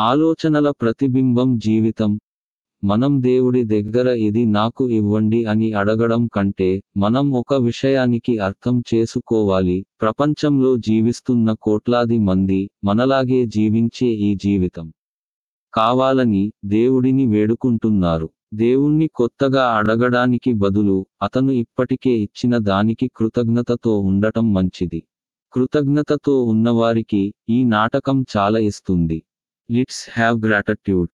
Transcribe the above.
ఆలోచనల ప్రతిబింబం జీవితం. మనం దేవుడి దగ్గర ఇది నాకు ఇవ్వండి అని అడగడం కంటే మనం ఒక విషయానికి అర్థం చేసుకోవాలి. ప్రపంచంలో జీవిస్తున్న కోట్లాది మంది మనలాగే జీవించే ఈ జీవితం కావాలని దేవుడిని వేడుకుంటున్నారు. దేవుణ్ణి కొత్తగా అడగడానికి బదులు అతను ఇప్పటికే ఇచ్చిన దానికి కృతజ్ఞతతో ఉండటం మంచిది. కృతజ్ఞతతో ఉన్నవారికి ఈ నాటకం చాలా ఇస్తుంది. Let's have gratitude.